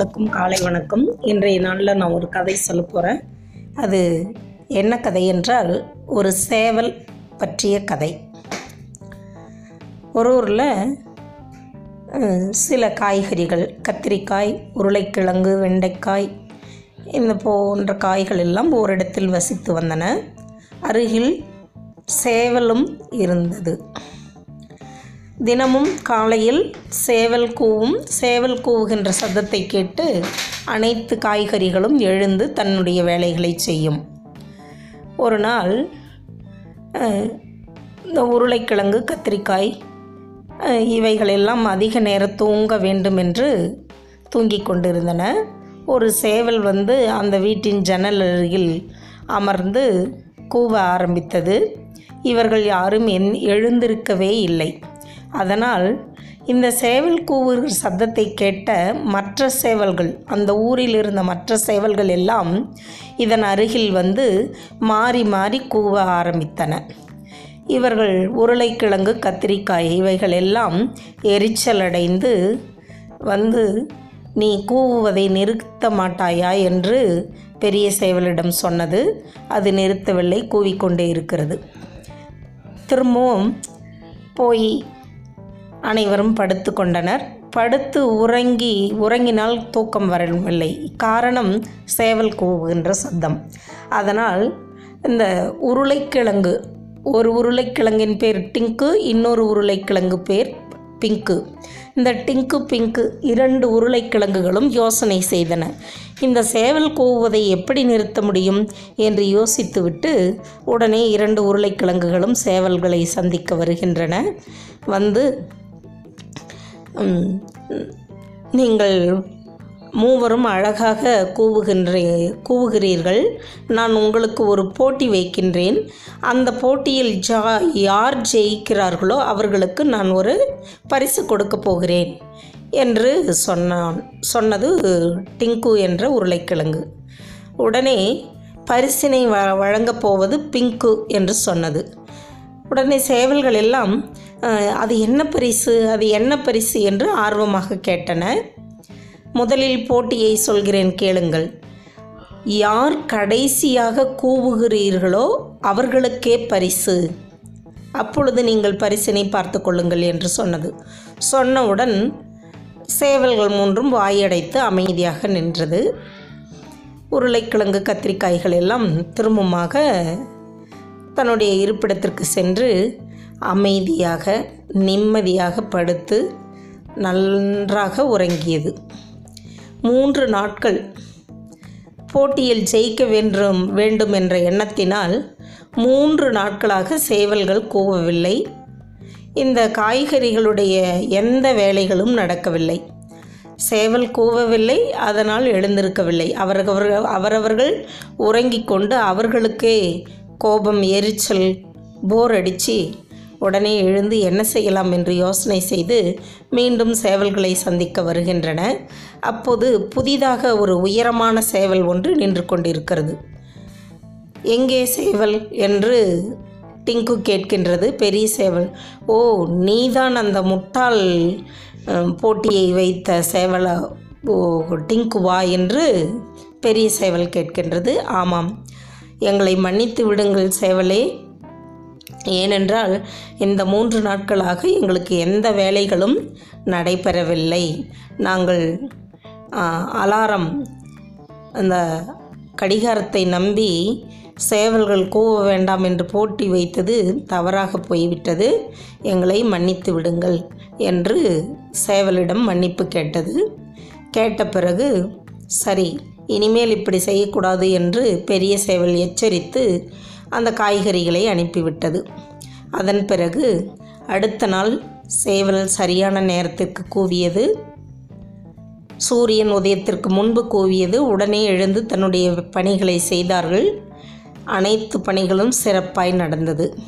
அனைவருக்கும் காலை வணக்கம். இன்றைய நாளில் நான் ஒரு கதை சொல்ல போகிறேன் அது என்ன கதை என்றால் ஒரு சேவல் பற்றிய கதை. ஒரு ஊரில் சில காய்கறிகள் கத்திரிக்காய் உருளைக்கிழங்கு வெண்டைக்காய் இந்த போன்ற காய்கள் எல்லாம் ஓரிடத்தில் வசித்து வந்தன. அருகில் சேவலும் இருந்தது. தினமும் காலையில் சேவல் கூவும் சேவல் கூவுகின்ற சத்தத்தை கேட்டு அனைத்து காய்கறிகளும் எழுந்து தன்னுடைய வேலைகளை செய்யும். ஒரு நாள் இந்த உருளைக்கிழங்கு கத்திரிக்காய் இவைகளெல்லாம் அதிக நேரம் தூங்க வேண்டும் என்று தூங்கிக் கொண்டிருந்தன. ஒரு சேவல் வந்து அந்த வீட்டின் ஜன்னல் அருகில் அமர்ந்து கூவ ஆரம்பித்தது. இவர்கள் யாரும் எந் எழுந்திருக்கவே இல்லை. அதனால் இந்த சேவல் கூவுகிற சத்தத்தை கேட்ட மற்ற சேவல்கள் அந்த ஊரில் இருந்த மற்ற சேவல்கள் எல்லாம் இதன் அருகில் வந்து மாறி மாறி கூவ ஆரம்பித்தன. இவர்கள் உருளைக்கிழங்கு கத்திரிக்காய் இவைகள் எல்லாம் எரிச்சலடைந்து வந்து நீ கூவுவதை நிறுத்த மாட்டாயா? என்று பெரிய சேவலிடம் சொன்னது. அது நிறுத்தவில்லை கூவிக்கொண்டே இருக்கிறது. திரும்பவும் போய் அனைவரும் படுத்து கொண்டனர். படுத்து உறங்கி உறங்கினால் தூக்கம் வரவில்லை. காரணம் சேவல் கூவுகின்ற சத்தம். அதனால் இந்த உருளைக்கிழங்கு ஒரு உருளைக்கிழங்கின் பேர் டிங்கு இன்னொரு உருளைக்கிழங்கு பேர் பிங்கு. இந்த டிங்கு பிங்கு இரண்டு உருளைக்கிழங்குகளும் யோசனை செய்தன. இந்த சேவல் கூவுவதை எப்படி நிறுத்த முடியும் என்று யோசித்துவிட்டு உடனே இரண்டு உருளைக்கிழங்குகளும் சேவல்களை சந்திக்க வருகின்றன. வந்து நீங்கள் மூவரும் அழகாக கூவுகின்ற கூவுகிறீர்கள். நான் உங்களுக்கு ஒரு போட்டி வைக்கின்றேன். அந்த போட்டியில் ஜா யார் ஜெயிக்கிறார்களோ அவர்களுக்கு நான் ஒரு பரிசு கொடுக்க போகிறேன் என்று சொன்னான். சொன்னது டிங்கு என்ற உருளைக்கிழங்கு. உடனே பரிசினை வ வழங்கப் போவது பிங்கு என்று சொன்னது. உடனே சேவல்கள் எல்லாம் அது என்ன பரிசு அது என்ன பரிசு என்று ஆர்வமாக கேட்டன முதலில் போட்டியை சொல்கிறேன் கேளுங்கள். யார் கடைசியாக கூவுகிறீர்களோ அவர்களுக்கே பரிசு. அப்பொழுது நீங்கள் பரிசினை பார்த்து கொள்ளுங்கள் என்று சொன்னது. சொன்னவுடன் சேவல்கள் மூன்றும் வாயடைத்து அமைதியாக நின்றது. உருளைக்கிழங்கு கத்திரிக்காய்கள் எல்லாம் திரும்பமாக தன்னுடைய இருப்பிடத்திற்கு சென்று அமைதியாக நிம்மதியாக படுத்து நன்றாக உறங்கியது. மூன்று நாட்கள் போட்டியில் ஜெயிக்க வேண்டும் வேண்டும் என்ற எண்ணத்தினால் மூன்று நாட்களாக சேவல்கள் கூவவில்லை. இந்த காய்கறிகளுடைய எந்த வேலைகளும் நடக்கவில்லை. சேவல் கூவவில்லை அதனால் எழுந்திருக்கவில்லை. அவரவர்கள் அவரவர்கள் உறங்கிக் கொண்டு அவர்களுக்கே கோபம் எரிச்சல் போர் அடித்து உடனே எழுந்து என்ன செய்யலாம் என்று யோசனை செய்து மீண்டும் சேவல்களை சந்திக்க வருகின்றன. அப்போது புதிதாக ஒரு உயரமான சேவல் ஒன்று நின்று கொண்டிருக்கிறது. எங்கே சேவல்? என்று டிங்கு கேட்கின்றது. பெரிய சேவல். ஓ நீதான் அந்த முட்டாள் போட்டியை வைத்த சேவலா ஓ டிங்குவா என்று பெரிய சேவல் கேட்கின்றது. ஆமாம் எங்களை மன்னித்து விடுங்கள் சேவலே. ஏனென்றால் இந்த மூன்று நாட்களாக எங்களுக்கு எந்த வேலைகளும் நடைபெறவில்லை. நாங்கள் அலாரம் அந்த கடிகாரத்தை நம்பி சேவல்கள் கூவ வேண்டாம் என்று போட்டி வைத்தது தவறாக போய்விட்டது. எங்களை மன்னித்து விடுங்கள் என்று சேவலிடம் மன்னிப்பு கேட்டது. கேட்ட பிறகு சரி இனிமேல் இப்படி செய்யக்கூடாது என்று பெரிய சேவல் எச்சரித்து அந்த காய்கறிகளை அனுப்பிவிட்டது. அதன் பிறகு அடுத்த நாள் சேவல் சரியான நேரத்திற்கு கூவியது. சூரியன் உதயத்திற்கு முன்பு கூவியது. உடனே எழுந்து தன்னுடைய பணிகளை செய்தார்கள். அனைத்து பணிகளும் சிறப்பாய் நடந்தது.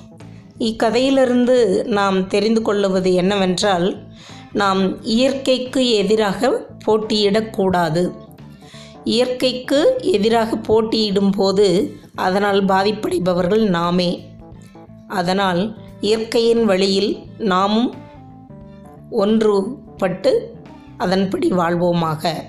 இக்கதையிலிருந்து நாம் தெரிந்து கொள்ளுவது என்னவென்றால் நாம் இயற்கைக்கு எதிராக போட்டியிடக்கூடாது. இயற்கைக்கு எதிராக போட்டியிடும் போது அதனால் பாதிப்படைபவர்கள் நாமே. அதனால் இயற்கையின் வழியில் நாமும் ஒன்றுபட்டு அதன்படி வாழ்வோமாக.